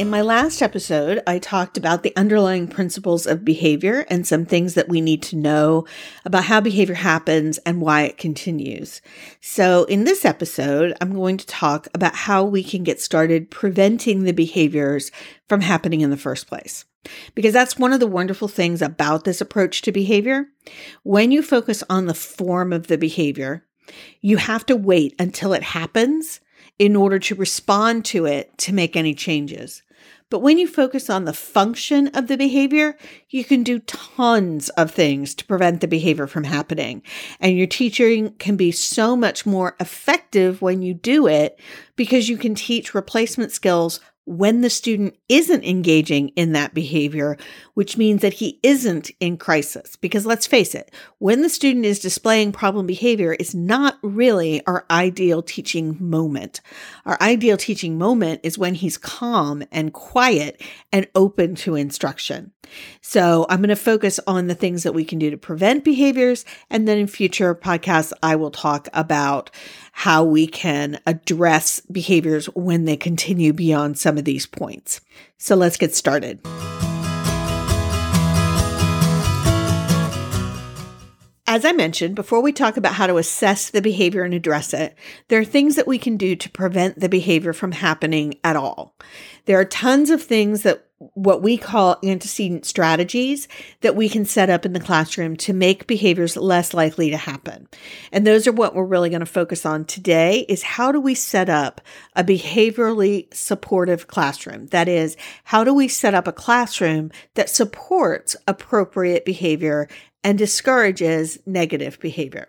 In my last episode, I talked about the underlying principles of behavior and some things that we need to know about how behavior happens and why it continues. So, in this episode, I'm going to talk about how we can get started preventing the behaviors from happening in the first place. Because that's one of the wonderful things about this approach to behavior. When you focus on the form of the behavior, you have to wait until it happens in order to respond to it to make any changes. But when you focus on the function of the behavior, you can do tons of things to prevent the behavior from happening. And your teaching can be so much more effective when you do it because you can teach replacement skills when the student isn't engaging in that behavior, which means that he isn't in crisis. Because let's face it, when the student is displaying problem behavior is not really our ideal teaching moment. Our ideal teaching moment is when he's calm and quiet and open to instruction. So I'm going to focus on the things that we can do to prevent behaviors. And then in future podcasts, I will talk about how we can address behaviors when they continue beyond some of these points. So let's get started. As I mentioned, before we talk about how to assess the behavior and address it, there are things that we can do to prevent the behavior from happening at all. There are tons of things that what we call antecedent strategies that we can set up in the classroom to make behaviors less likely to happen. And those are what we're really going to focus on today is how do we set up a behaviorally supportive classroom? That is, how do we set up a classroom that supports appropriate behavior and discourages negative behavior?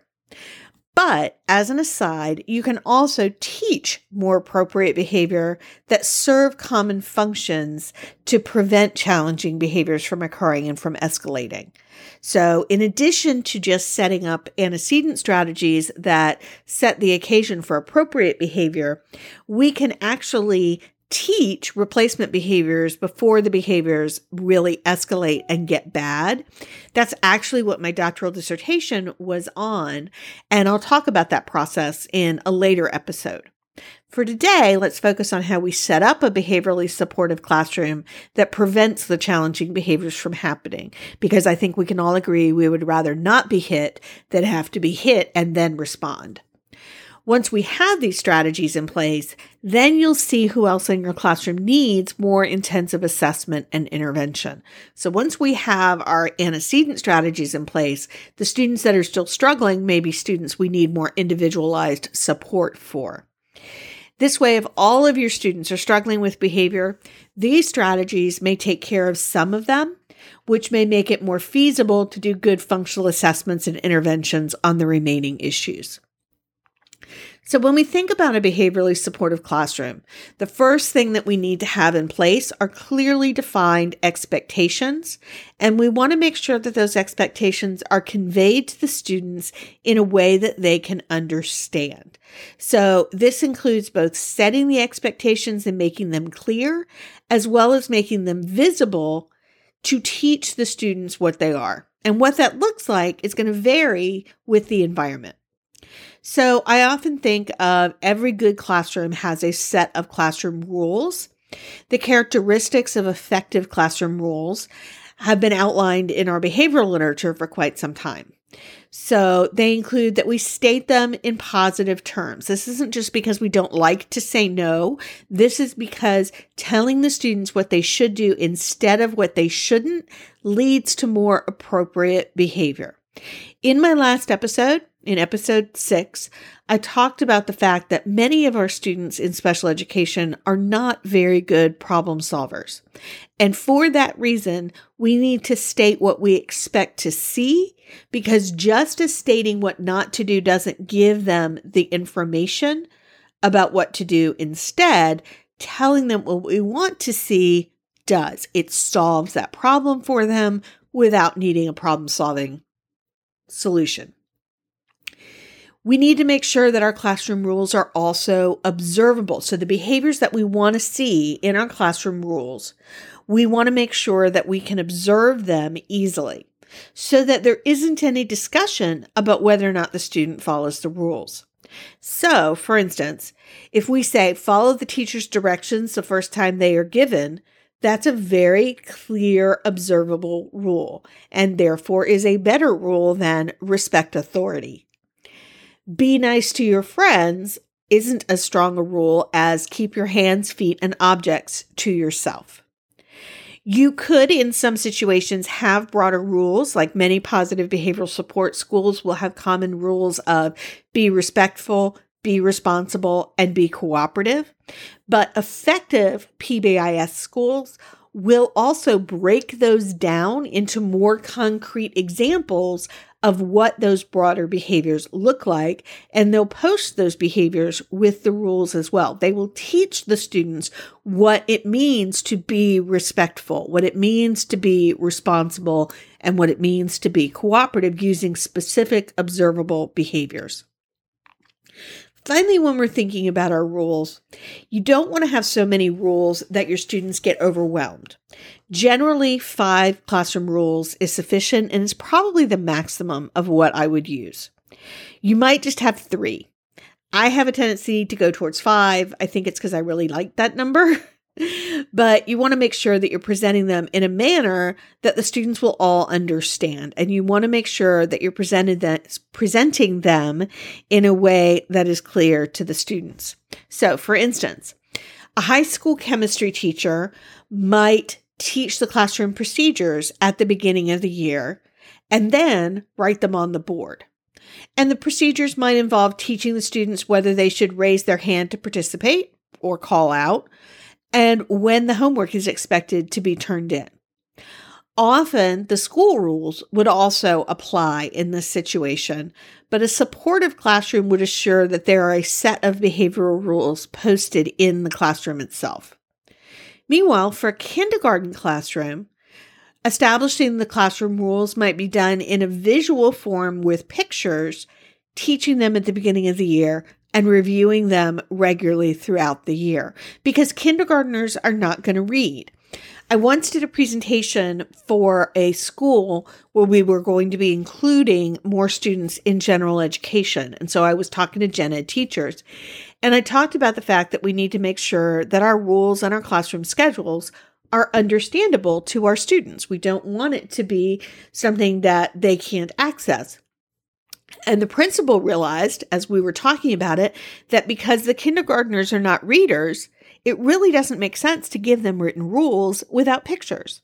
But as an aside, you can also teach more appropriate behavior that serve common functions to prevent challenging behaviors from occurring and from escalating. So, in addition to just setting up antecedent strategies that set the occasion for appropriate behavior, we can actually teach replacement behaviors before the behaviors really escalate and get bad. That's actually what my doctoral dissertation was on. And I'll talk about that process in a later episode. For today, let's focus on how we set up a behaviorally supportive classroom that prevents the challenging behaviors from happening. Because I think we can all agree we would rather not be hit than have to be hit and then respond. Once we have these strategies in place, then you'll see who else in your classroom needs more intensive assessment and intervention. So once we have our antecedent strategies in place, the students that are still struggling may be students we need more individualized support for. This way, if all of your students are struggling with behavior, these strategies may take care of some of them, which may make it more feasible to do good functional assessments and interventions on the remaining issues. So, when we think about a behaviorally supportive classroom, the first thing that we need to have in place are clearly defined expectations. And we want to make sure that those expectations are conveyed to the students in a way that they can understand. So, this includes both setting the expectations and making them clear, as well as making them visible to teach the students what they are. And what that looks like is going to vary with the environment. So I often think of every good classroom has a set of classroom rules. The characteristics of effective classroom rules have been outlined in our behavioral literature for quite some time. So they include that we state them in positive terms. This isn't just because we don't like to say no. This is because telling the students what they should do instead of what they shouldn't leads to more appropriate behavior. In my last episode, in episode six, I talked about the fact that many of our students in special education are not very good problem solvers. And for that reason, we need to state what we expect to see because just as stating what not to do doesn't give them the information about what to do instead, telling them what we want to see does. It solves that problem for them without needing a problem solving solution. We need to make sure that our classroom rules are also observable. So, the behaviors that we want to see in our classroom rules, we want to make sure that we can observe them easily so that there isn't any discussion about whether or not the student follows the rules. So, for instance, if we say follow the teacher's directions the first time they are given, that's a very clear, observable rule, and therefore is a better rule than respect authority. Be nice to your friends isn't as strong a rule as keep your hands, feet, and objects to yourself. You could, in some situations, have broader rules, like many positive behavioral support schools will have common rules of be respectful, be responsible, and be cooperative. But effective PBIS schools will also break those down into more concrete examples of what those broader behaviors look like. And they'll post those behaviors with the rules as well. They will teach the students what it means to be respectful, what it means to be responsible, and what it means to be cooperative using specific observable behaviors. Finally, when we're thinking about our rules, you don't want to have so many rules that your students get overwhelmed. Generally, five classroom rules is sufficient and is probably the maximum of what I would use. You might just have three. I have a tendency to go towards five. I think it's because I really like that number. but you want to make sure that you're presenting them in a manner that the students will all understand. And you want to make sure that you're presented that, presenting them in a way that is clear to the students. So, for instance, a high school chemistry teacher might teach the classroom procedures at the beginning of the year and then write them on the board. And the procedures might involve teaching the students whether they should raise their hand to participate or call out, and when the homework is expected to be turned in. Often, the school rules would also apply in this situation, but a supportive classroom would assure that there are a set of behavioral rules posted in the classroom itself. Meanwhile, for a kindergarten classroom, establishing the classroom rules might be done in a visual form with pictures, teaching them at the beginning of the year and reviewing them regularly throughout the year because kindergarteners are not going to read. I once did a presentation for a school where we were going to be including more students in general education. And so I was talking to gen ed teachers and I talked about the fact that we need to make sure that our rules and our classroom schedules are understandable to our students. We don't want it to be something that they can't access. And the principal realized, as we were talking about it, that because the kindergarteners are not readers, it really doesn't make sense to give them written rules without pictures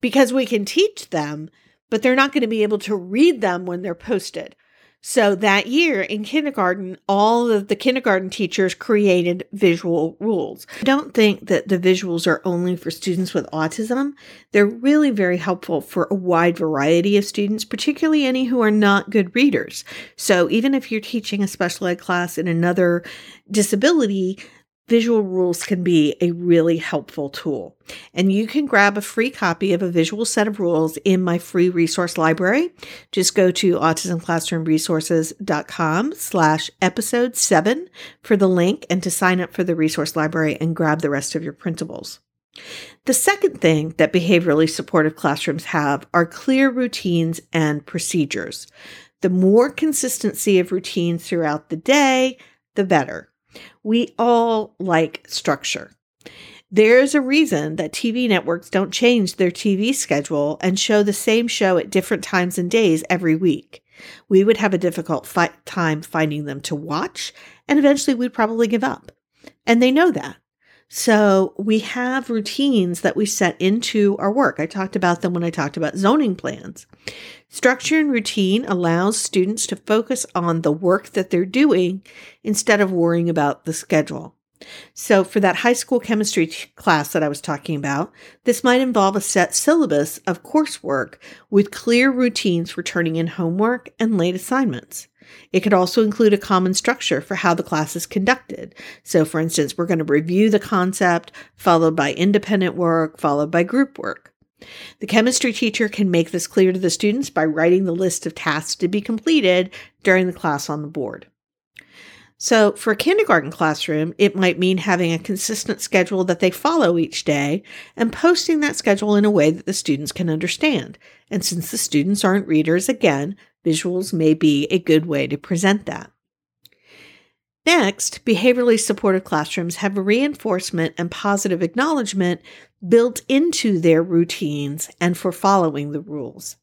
because we can teach them, but they're not going to be able to read them when they're posted. So that year in kindergarten, all of the kindergarten teachers created visual rules. I don't think that the visuals are only for students with autism. They're really very helpful for a wide variety of students, particularly any who are not good readers. So even if you're teaching a special ed class in another disability, visual rules can be a really helpful tool. And you can grab a free copy of a visual set of rules in my free resource library. Just go to autismclassroomresources.com slash episode seven for the link and to sign up for the resource library and grab the rest of your printables. The second thing that behaviorally supportive classrooms have are clear routines and procedures. The more consistency of routines throughout the day, the better. We all like structure. There's a reason that TV networks don't change their TV schedule and show the same show at different times and days every week. We would have a difficult fi- time finding them to watch, and eventually we'd probably give up. And they know that. So we have routines that we set into our work. I talked about them when I talked about zoning plans. Structure and routine allows students to focus on the work that they're doing instead of worrying about the schedule. So, for that high school chemistry class that I was talking about, this might involve a set syllabus of coursework with clear routines for turning in homework and late assignments. It could also include a common structure for how the class is conducted. So, for instance, we're going to review the concept, followed by independent work, followed by group work. The chemistry teacher can make this clear to the students by writing the list of tasks to be completed during the class on the board. So, for a kindergarten classroom, it might mean having a consistent schedule that they follow each day and posting that schedule in a way that the students can understand. And since the students aren't readers, again, visuals may be a good way to present that. Next, behaviorally supportive classrooms have reinforcement and positive acknowledgement built into their routines and for following the rules.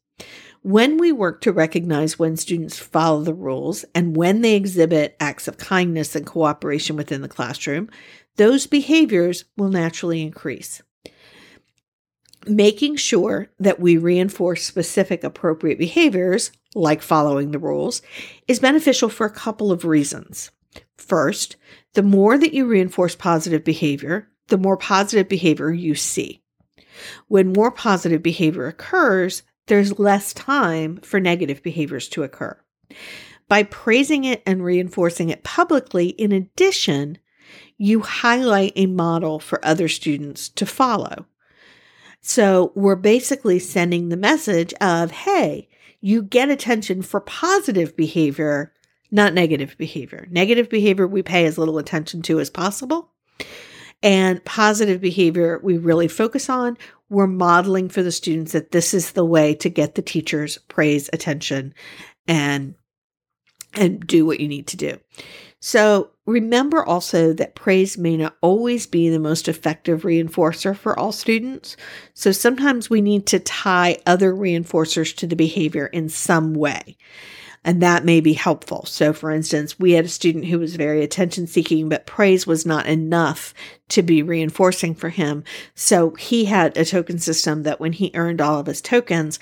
When we work to recognize when students follow the rules and when they exhibit acts of kindness and cooperation within the classroom, those behaviors will naturally increase. Making sure that we reinforce specific appropriate behaviors, like following the rules, is beneficial for a couple of reasons. First, the more that you reinforce positive behavior, the more positive behavior you see. When more positive behavior occurs, there's less time for negative behaviors to occur. By praising it and reinforcing it publicly, in addition, you highlight a model for other students to follow. So we're basically sending the message of, hey, you get attention for positive behavior, not negative behavior. Negative behavior we pay as little attention to as possible. And positive behavior we really focus on we're modeling for the students that this is the way to get the teacher's praise, attention, and and do what you need to do. So remember also that praise may not always be the most effective reinforcer for all students. So sometimes we need to tie other reinforcers to the behavior in some way and that may be helpful. So, for instance, we had a student who was very attention seeking, but praise was not enough to be reinforcing for him. So, he had a token system that when he earned all of his tokens,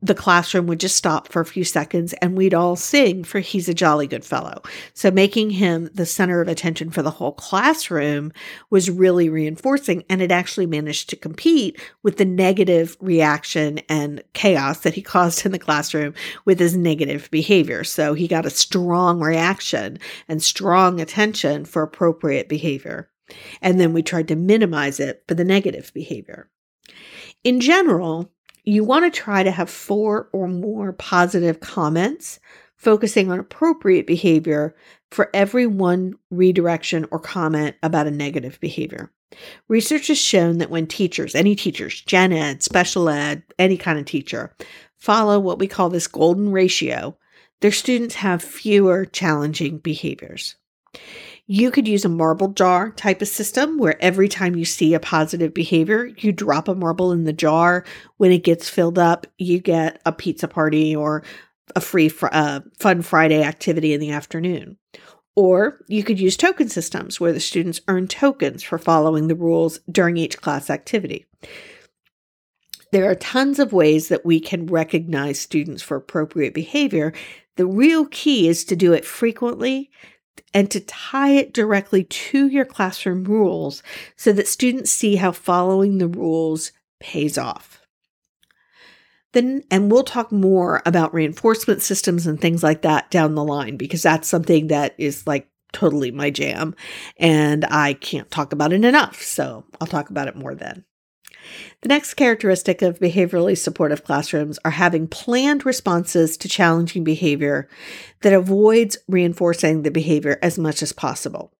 the classroom would just stop for a few seconds and we'd all sing for He's a Jolly Good Fellow. So making him the center of attention for the whole classroom was really reinforcing and it actually managed to compete with the negative reaction and chaos that he caused in the classroom with his negative behavior. So he got a strong reaction and strong attention for appropriate behavior. And then we tried to minimize it for the negative behavior. In general, you want to try to have four or more positive comments focusing on appropriate behavior for every one redirection or comment about a negative behavior. Research has shown that when teachers, any teachers, gen ed, special ed, any kind of teacher, follow what we call this golden ratio, their students have fewer challenging behaviors. You could use a marble jar type of system where every time you see a positive behavior, you drop a marble in the jar. When it gets filled up, you get a pizza party or a free fr- uh, fun Friday activity in the afternoon. Or you could use token systems where the students earn tokens for following the rules during each class activity. There are tons of ways that we can recognize students for appropriate behavior. The real key is to do it frequently and to tie it directly to your classroom rules so that students see how following the rules pays off. Then, and we'll talk more about reinforcement systems and things like that down the line because that's something that is like totally my jam and I can't talk about it enough. So I'll talk about it more then. The next characteristic of behaviorally supportive classrooms are having planned responses to challenging behavior that avoids reinforcing the behavior as much as possible.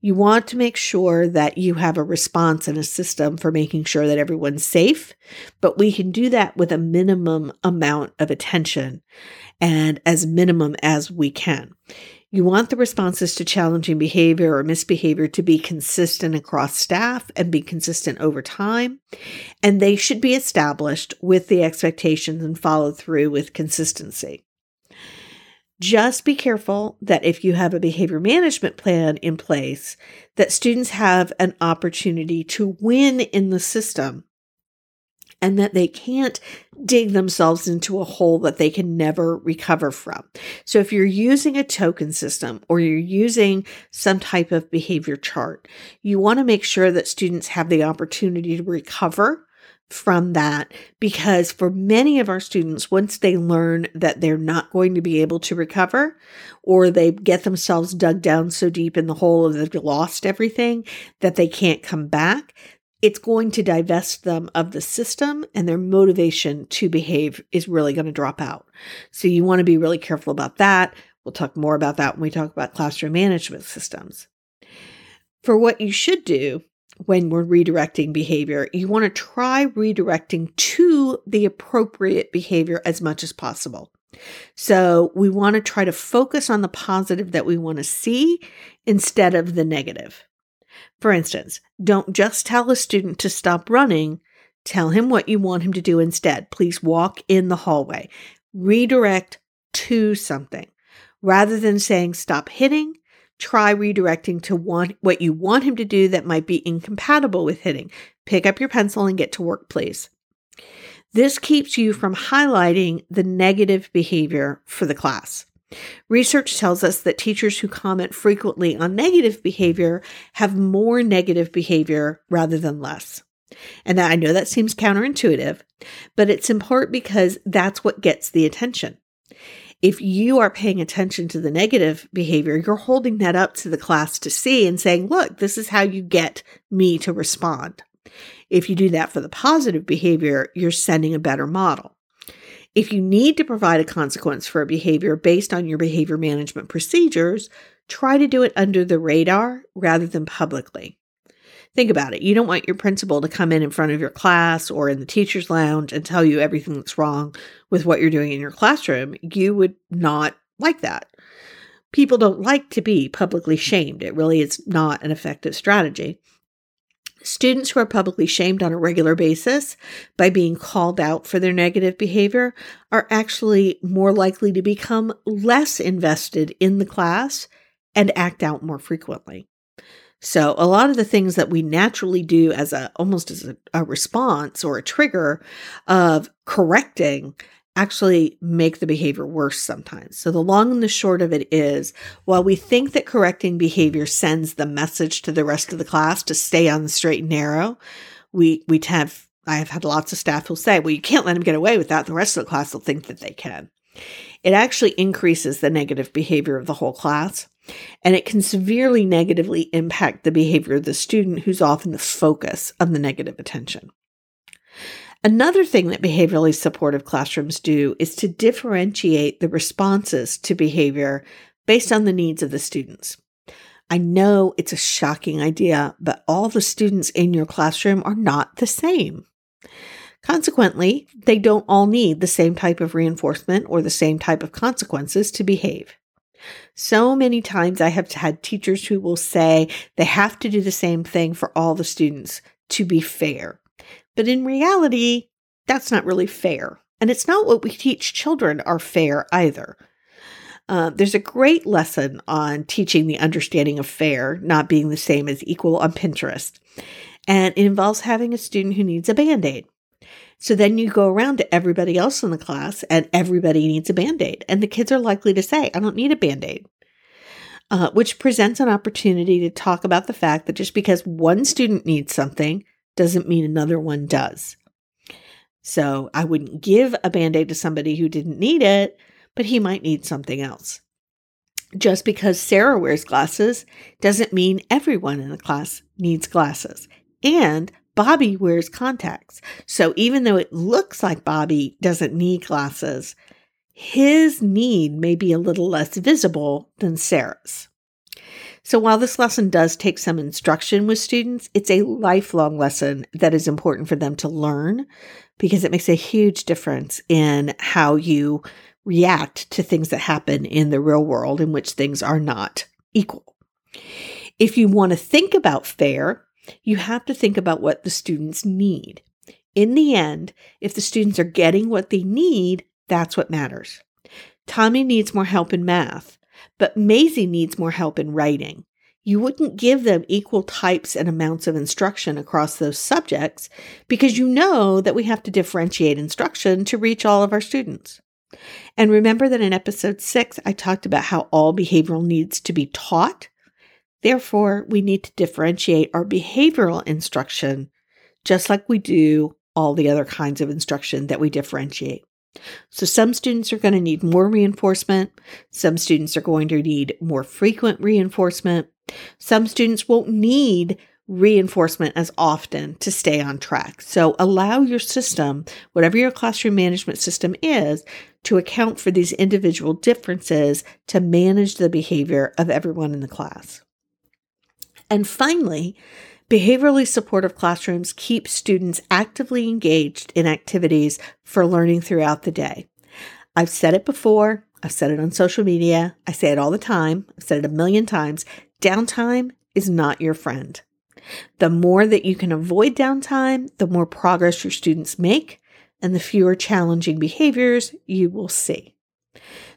You want to make sure that you have a response and a system for making sure that everyone's safe, but we can do that with a minimum amount of attention and as minimum as we can. You want the responses to challenging behavior or misbehavior to be consistent across staff and be consistent over time. And they should be established with the expectations and followed through with consistency. Just be careful that if you have a behavior management plan in place, that students have an opportunity to win in the system and that they can't dig themselves into a hole that they can never recover from. So if you're using a token system or you're using some type of behavior chart, you want to make sure that students have the opportunity to recover from that because for many of our students, once they learn that they're not going to be able to recover or they get themselves dug down so deep in the hole that they've lost everything that they can't come back, it's going to divest them of the system and their motivation to behave is really going to drop out. So you want to be really careful about that. We'll talk more about that when we talk about classroom management systems. For what you should do when we're redirecting behavior, you want to try redirecting to the appropriate behavior as much as possible. So we want to try to focus on the positive that we want to see instead of the negative. For instance, don't just tell a student to stop running, tell him what you want him to do instead. Please walk in the hallway. Redirect to something. Rather than saying stop hitting, try redirecting to want, what you want him to do that might be incompatible with hitting. Pick up your pencil and get to work, please. This keeps you from highlighting the negative behavior for the class. Research tells us that teachers who comment frequently on negative behavior have more negative behavior rather than less. And I know that seems counterintuitive, but it's important because that's what gets the attention. If you are paying attention to the negative behavior, you're holding that up to the class to see and saying, look, this is how you get me to respond. If you do that for the positive behavior, you're sending a better model. If you need to provide a consequence for a behavior based on your behavior management procedures, try to do it under the radar rather than publicly. Think about it. You don't want your principal to come in in front of your class or in the teacher's lounge and tell you everything that's wrong with what you're doing in your classroom. You would not like that. People don't like to be publicly shamed. It really is not an effective strategy. Students who are publicly shamed on a regular basis by being called out for their negative behavior are actually more likely to become less invested in the class and act out more frequently. So a lot of the things that we naturally do as a almost as a, a response or a trigger of correcting actually make the behavior worse sometimes. So the long and the short of it is while we think that correcting behavior sends the message to the rest of the class to stay on the straight and narrow, we we have I have had lots of staff who'll say, well, you can't let them get away with that. The rest of the class will think that they can. It actually increases the negative behavior of the whole class and it can severely negatively impact the behavior of the student who's often the focus of the negative attention. Another thing that behaviorally supportive classrooms do is to differentiate the responses to behavior based on the needs of the students. I know it's a shocking idea, but all the students in your classroom are not the same. Consequently, they don't all need the same type of reinforcement or the same type of consequences to behave. So many times I have had teachers who will say they have to do the same thing for all the students to be fair. But in reality, that's not really fair. And it's not what we teach children are fair either. Uh, there's a great lesson on teaching the understanding of fair not being the same as equal on Pinterest. And it involves having a student who needs a band aid. So then you go around to everybody else in the class and everybody needs a band aid. And the kids are likely to say, I don't need a band aid. Uh, which presents an opportunity to talk about the fact that just because one student needs something doesn't mean another one does. So I wouldn't give a band aid to somebody who didn't need it, but he might need something else. Just because Sarah wears glasses doesn't mean everyone in the class needs glasses. And Bobby wears contacts. So even though it looks like Bobby doesn't need glasses, his need may be a little less visible than Sarah's. So while this lesson does take some instruction with students, it's a lifelong lesson that is important for them to learn because it makes a huge difference in how you react to things that happen in the real world in which things are not equal. If you want to think about fair, you have to think about what the students need. In the end, if the students are getting what they need, that's what matters. Tommy needs more help in math, but Maisie needs more help in writing. You wouldn't give them equal types and amounts of instruction across those subjects because you know that we have to differentiate instruction to reach all of our students. And remember that in episode six, I talked about how all behavioral needs to be taught. Therefore, we need to differentiate our behavioral instruction just like we do all the other kinds of instruction that we differentiate. So, some students are going to need more reinforcement. Some students are going to need more frequent reinforcement. Some students won't need reinforcement as often to stay on track. So, allow your system, whatever your classroom management system is, to account for these individual differences to manage the behavior of everyone in the class. And finally, Behaviorally supportive classrooms keep students actively engaged in activities for learning throughout the day. I've said it before, I've said it on social media, I say it all the time, I've said it a million times. Downtime is not your friend. The more that you can avoid downtime, the more progress your students make and the fewer challenging behaviors you will see.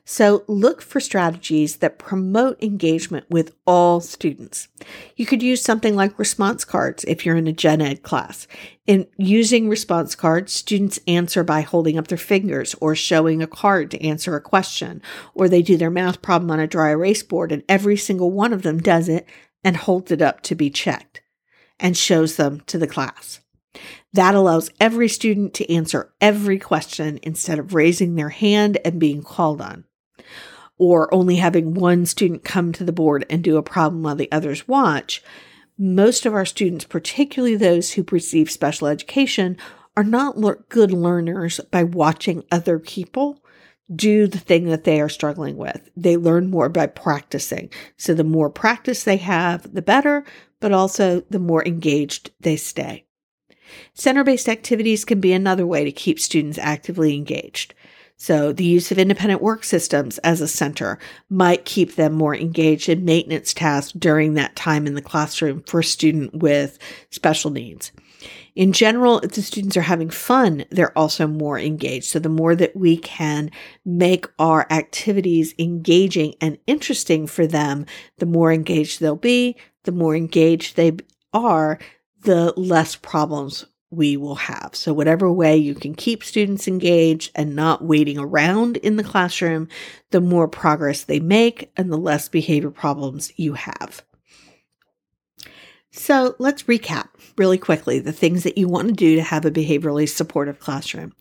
So look for strategies that promote engagement with all students. You could use something like response cards if you're in a gen ed class. In using response cards, students answer by holding up their fingers or showing a card to answer a question, or they do their math problem on a dry erase board and every single one of them does it and holds it up to be checked and shows them to the class. That allows every student to answer every question instead of raising their hand and being called on or only having one student come to the board and do a problem while the others watch, most of our students, particularly those who receive special education, are not le- good learners by watching other people do the thing that they are struggling with. They learn more by practicing. So the more practice they have, the better, but also the more engaged they stay. Center based activities can be another way to keep students actively engaged. So, the use of independent work systems as a center might keep them more engaged in maintenance tasks during that time in the classroom for a student with special needs. In general, if the students are having fun, they're also more engaged. So, the more that we can make our activities engaging and interesting for them, the more engaged they'll be. The more engaged they are, the less problems we will have. So, whatever way you can keep students engaged and not waiting around in the classroom, the more progress they make and the less behavior problems you have. So, let's recap really quickly the things that you want to do to have a behaviorally supportive classroom.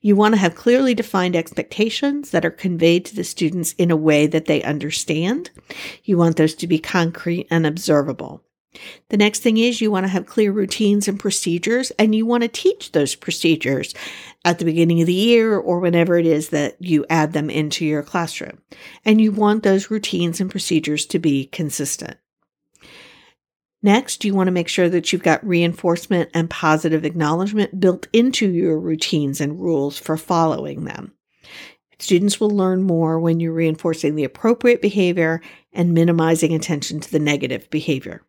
You want to have clearly defined expectations that are conveyed to the students in a way that they understand. You want those to be concrete and observable. The next thing is you want to have clear routines and procedures, and you want to teach those procedures at the beginning of the year or whenever it is that you add them into your classroom. And you want those routines and procedures to be consistent. Next, you want to make sure that you've got reinforcement and positive acknowledgement built into your routines and rules for following them. Students will learn more when you're reinforcing the appropriate behavior and minimizing attention to the negative behavior.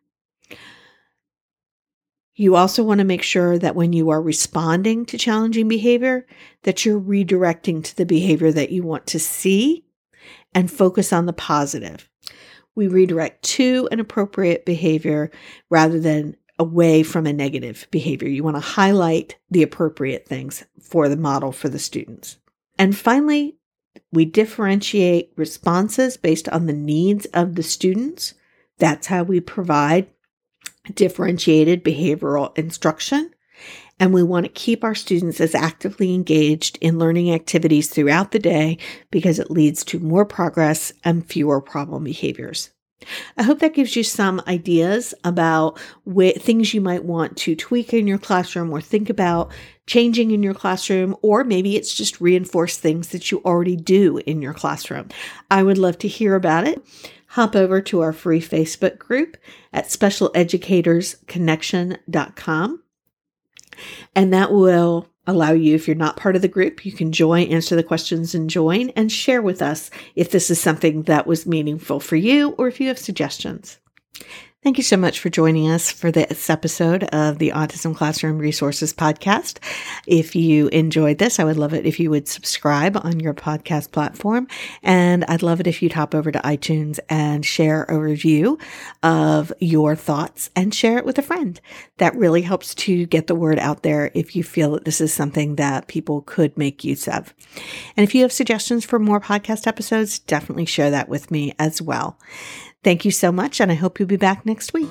You also want to make sure that when you are responding to challenging behavior, that you're redirecting to the behavior that you want to see and focus on the positive. We redirect to an appropriate behavior rather than away from a negative behavior. You want to highlight the appropriate things for the model for the students. And finally, we differentiate responses based on the needs of the students. That's how we provide differentiated behavioral instruction. And we want to keep our students as actively engaged in learning activities throughout the day because it leads to more progress and fewer problem behaviors. I hope that gives you some ideas about wh- things you might want to tweak in your classroom or think about changing in your classroom, or maybe it's just reinforce things that you already do in your classroom. I would love to hear about it hop over to our free Facebook group at specialeducatorsconnection.com. And that will allow you, if you're not part of the group, you can join, answer the questions and join and share with us if this is something that was meaningful for you or if you have suggestions. Thank you so much for joining us for this episode of the Autism Classroom Resources Podcast. If you enjoyed this, I would love it if you would subscribe on your podcast platform. And I'd love it if you'd hop over to iTunes and share a review of your thoughts and share it with a friend. That really helps to get the word out there if you feel that this is something that people could make use of. And if you have suggestions for more podcast episodes, definitely share that with me as well. Thank you so much, and I hope you'll be back next week.